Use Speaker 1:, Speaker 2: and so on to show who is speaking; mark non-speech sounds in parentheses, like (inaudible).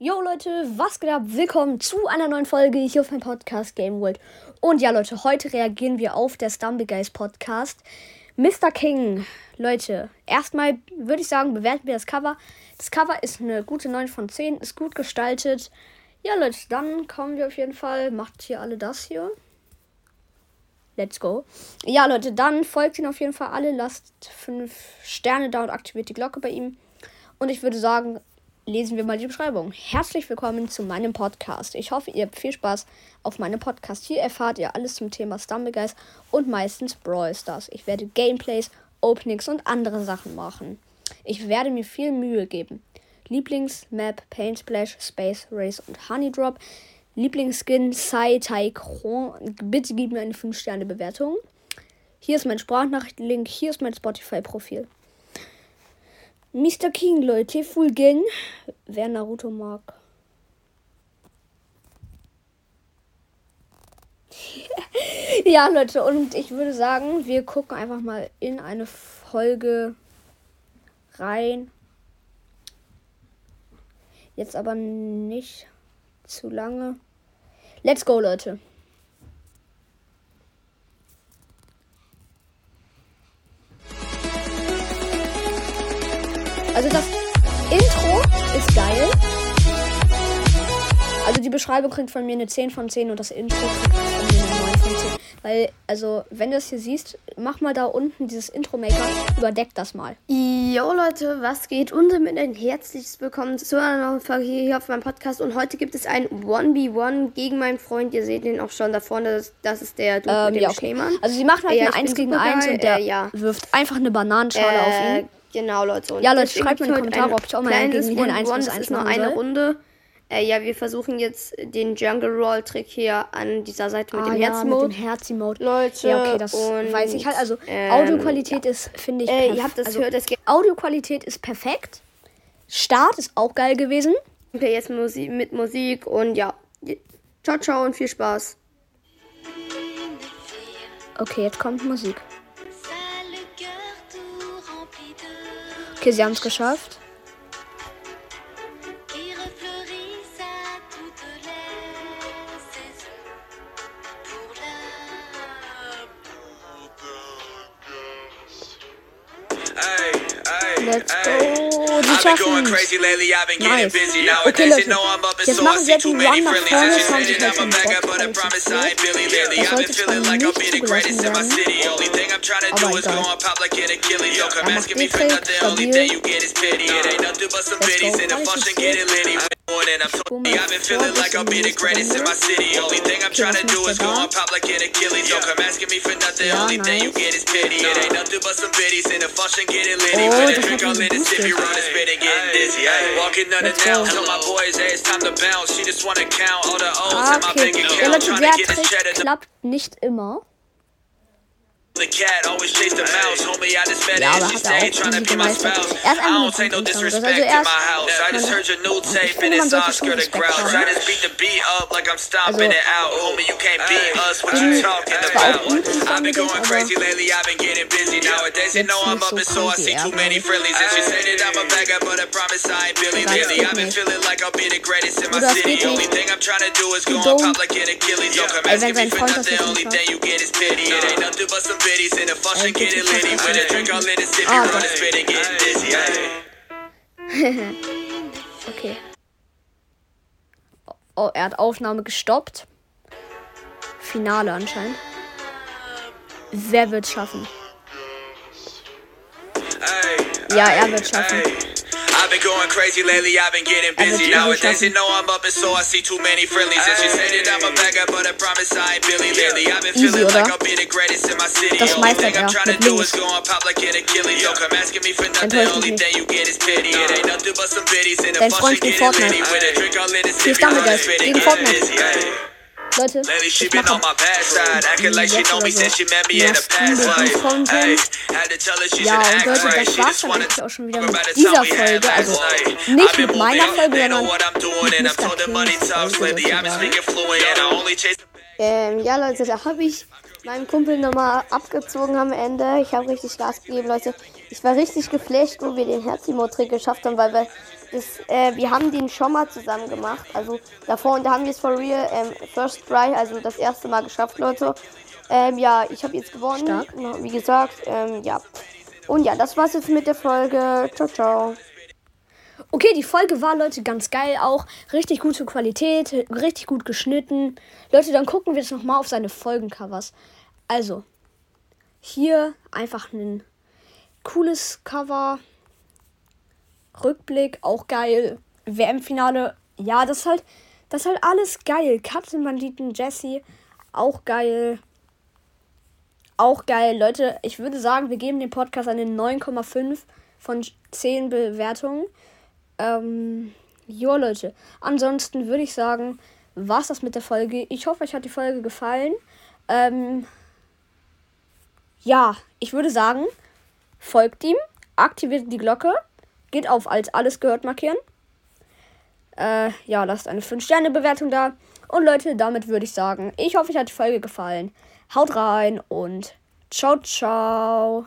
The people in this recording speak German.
Speaker 1: Yo Leute, was geht ab? Willkommen zu einer neuen Folge hier auf meinem Podcast Game World. Und ja Leute, heute reagieren wir auf der Stumble Guys Podcast. Mr. King, Leute, erstmal würde ich sagen, bewerten wir das Cover. Das Cover ist eine gute 9 von 10, ist gut gestaltet. Ja Leute, dann kommen wir auf jeden Fall. Macht hier alle das hier. Let's go. Ja Leute, dann folgt ihn auf jeden Fall alle. Lasst 5 Sterne da und aktiviert die Glocke bei ihm. Und ich würde sagen, lesen wir mal die Beschreibung. Herzlich willkommen zu meinem Podcast. Ich hoffe, ihr habt viel Spaß auf meinem Podcast. Hier erfahrt ihr alles zum Thema Stumblegeist und meistens Brawl Stars. Ich werde Gameplays, Openings und andere Sachen machen. Ich werde mir viel Mühe geben. Lieblingsmap, Paint Splash, Space Race und Honey Drop. Lieblingsskin, Sai Tai Kron. Bitte gib mir eine 5-Sterne-Bewertung. Hier ist mein Sprachnachrichtenlink, hier ist mein Spotify-Profil. Mr. King, Leute, Full Gang. Wer Naruto mag. (laughs) ja, Leute, und ich würde sagen, wir gucken einfach mal in eine Folge rein. Jetzt aber nicht zu lange. Let's go, Leute. Also das Intro ist geil. Also die Beschreibung kriegt von mir eine 10 von 10 und das Intro kriegt von mir eine 9 von 10. Weil, also, wenn du das hier siehst, mach mal da unten dieses Intro-Maker, überdeck das mal.
Speaker 2: Jo Leute, was geht? Und damit ein herzliches Willkommen zu einer neuen Folge hier auf meinem Podcast. Und heute gibt es ein 1v1 gegen meinen Freund. Ihr seht ihn auch schon da vorne. Das, das ist der Dude ähm, mit dem ja, okay.
Speaker 1: Also sie machen halt äh, ein 1 gegen 1 und der äh, ja. wirft einfach eine Bananenschale äh, auf ihn.
Speaker 2: Genau, Leute. Und ja, Leute, schreibt mir in die Kommentare, ob ich auch mal gegen den 1 1 ist nur eine soll. Runde. Äh, ja, wir versuchen jetzt den Jungle Roll Trick hier an dieser Seite mit ah, dem ja, Herz-Mode. Mit
Speaker 1: dem Herz-Mode.
Speaker 2: Leute. Ja, okay, das und, weiß ich halt.
Speaker 1: Also, ähm, Audioqualität ja. ist, finde ich, äh, ihr habt das also,
Speaker 2: gehört, das
Speaker 1: Audioqualität ist perfekt. Start ist auch geil gewesen.
Speaker 2: Okay, jetzt Musik, mit Musik und ja. Ciao, ciao und viel Spaß.
Speaker 1: Okay, jetzt kommt Musik. Okay, sie haben es geschafft.
Speaker 3: Let's
Speaker 1: go. Die schaffen
Speaker 3: Nice. Okay, Leute. Jetzt machen sie einen Run nach vorne. Das haben sie halt schon Das sollte zwar nicht zugelassen werden. Aber egal. Er macht Trick. Stabil. Let's go. And I'm so I've been feeling like I'll be the greatest in my city. Only thing I'm trying to do is go on pop like an Achilles. Don't come asking me for nothing. Only thing you get is pity. It ain't nothing but some biddies in a function getting litty. With a drink all in the city, run and spit and getting dizzy. Walking unannounced, tell my boys, hey, it's time to bounce. She just wanna count all the O's in my bank account. Trying to get this cheddar.
Speaker 1: klappt nicht immer.
Speaker 3: The cat always chase the mouse, homie. I just met her. She stayed trying to be my spouse. I don't take no disrespect to my house. I just heard your new tape and it's Oscar the Grouch. I just beat the beat up like I'm stomping it out. Homie, you can't beat us. What you talking about? I've been going crazy lately. I've been getting busy nowadays. You know I'm up and so I see too many frillies. And she said that I'm a beggar, but I promise I ain't Billy Lilly. I've been feeling like I'll be the greatest in my city. Only thing I'm trying to do is go on pop like an Achilles. Don't come asking me for nothing. Only thing you get is sein Freund das jetzt nicht macht. bitties in a function getting litty. With a drink all in the city, oh, run spitting, getting dizzy.
Speaker 1: (laughs) okay. Oh, er hat Aufnahme gestoppt. Finale anscheinend. Wer wird schaffen?
Speaker 3: Ja, er wird schaffen. I've been going crazy lately, I've been getting busy nowadays. You know I'm up and so I see too many friendlies. And she said that I'm a bagger, but I promise I ain't Billy lately. I've been feeling like I'll be the greatest in my city. Das Only thing I'm trying to do is go on pop like an Achilles. Don't come asking me for nothing, The only thing you get is pity. It ain't nothing but some biddies in a function getting litty. With a drink all in the city, running spitting, getting dizzy.
Speaker 1: Leute,
Speaker 3: ich mache Ja, und Leute, das war's dann eigentlich
Speaker 1: auch schon wieder mit dieser Folge. Also
Speaker 3: nicht mit meiner Folge, sondern mit Mr.
Speaker 2: Ähm, ja, Leute, da habe ich meinen Kumpel nochmal abgezogen am Ende. Ich habe richtig Gas gegeben, Leute. Ich war richtig geflasht, wo wir den Herzimo-Trick geschafft haben, weil wir das, äh, wir haben den schon mal zusammen gemacht. Also davor und da haben wir es for real ähm, First Try, also das erste Mal geschafft, Leute. Ähm, ja, ich habe jetzt gewonnen. Stark. Wie gesagt, ähm, ja. Und ja, das war's jetzt mit der Folge. Ciao, ciao.
Speaker 1: Okay, die Folge war, Leute, ganz geil auch. Richtig gute Qualität, richtig gut geschnitten. Leute, dann gucken wir jetzt nochmal auf seine Folgencovers. Also, hier einfach ein cooles Cover. Rückblick, auch geil. WM-Finale, ja, das ist halt, das ist halt alles geil. Katzenbanditen, Jesse, auch geil. Auch geil, Leute. Ich würde sagen, wir geben dem Podcast eine 9,5 von 10 Bewertungen. Ähm, jo, Leute. Ansonsten würde ich sagen, war's das mit der Folge. Ich hoffe, euch hat die Folge gefallen. Ähm, ja, ich würde sagen, folgt ihm, aktiviert die Glocke, geht auf als alles gehört markieren. Äh, ja, lasst eine 5-Sterne-Bewertung da. Und Leute, damit würde ich sagen, ich hoffe, euch hat die Folge gefallen. Haut rein und ciao, ciao.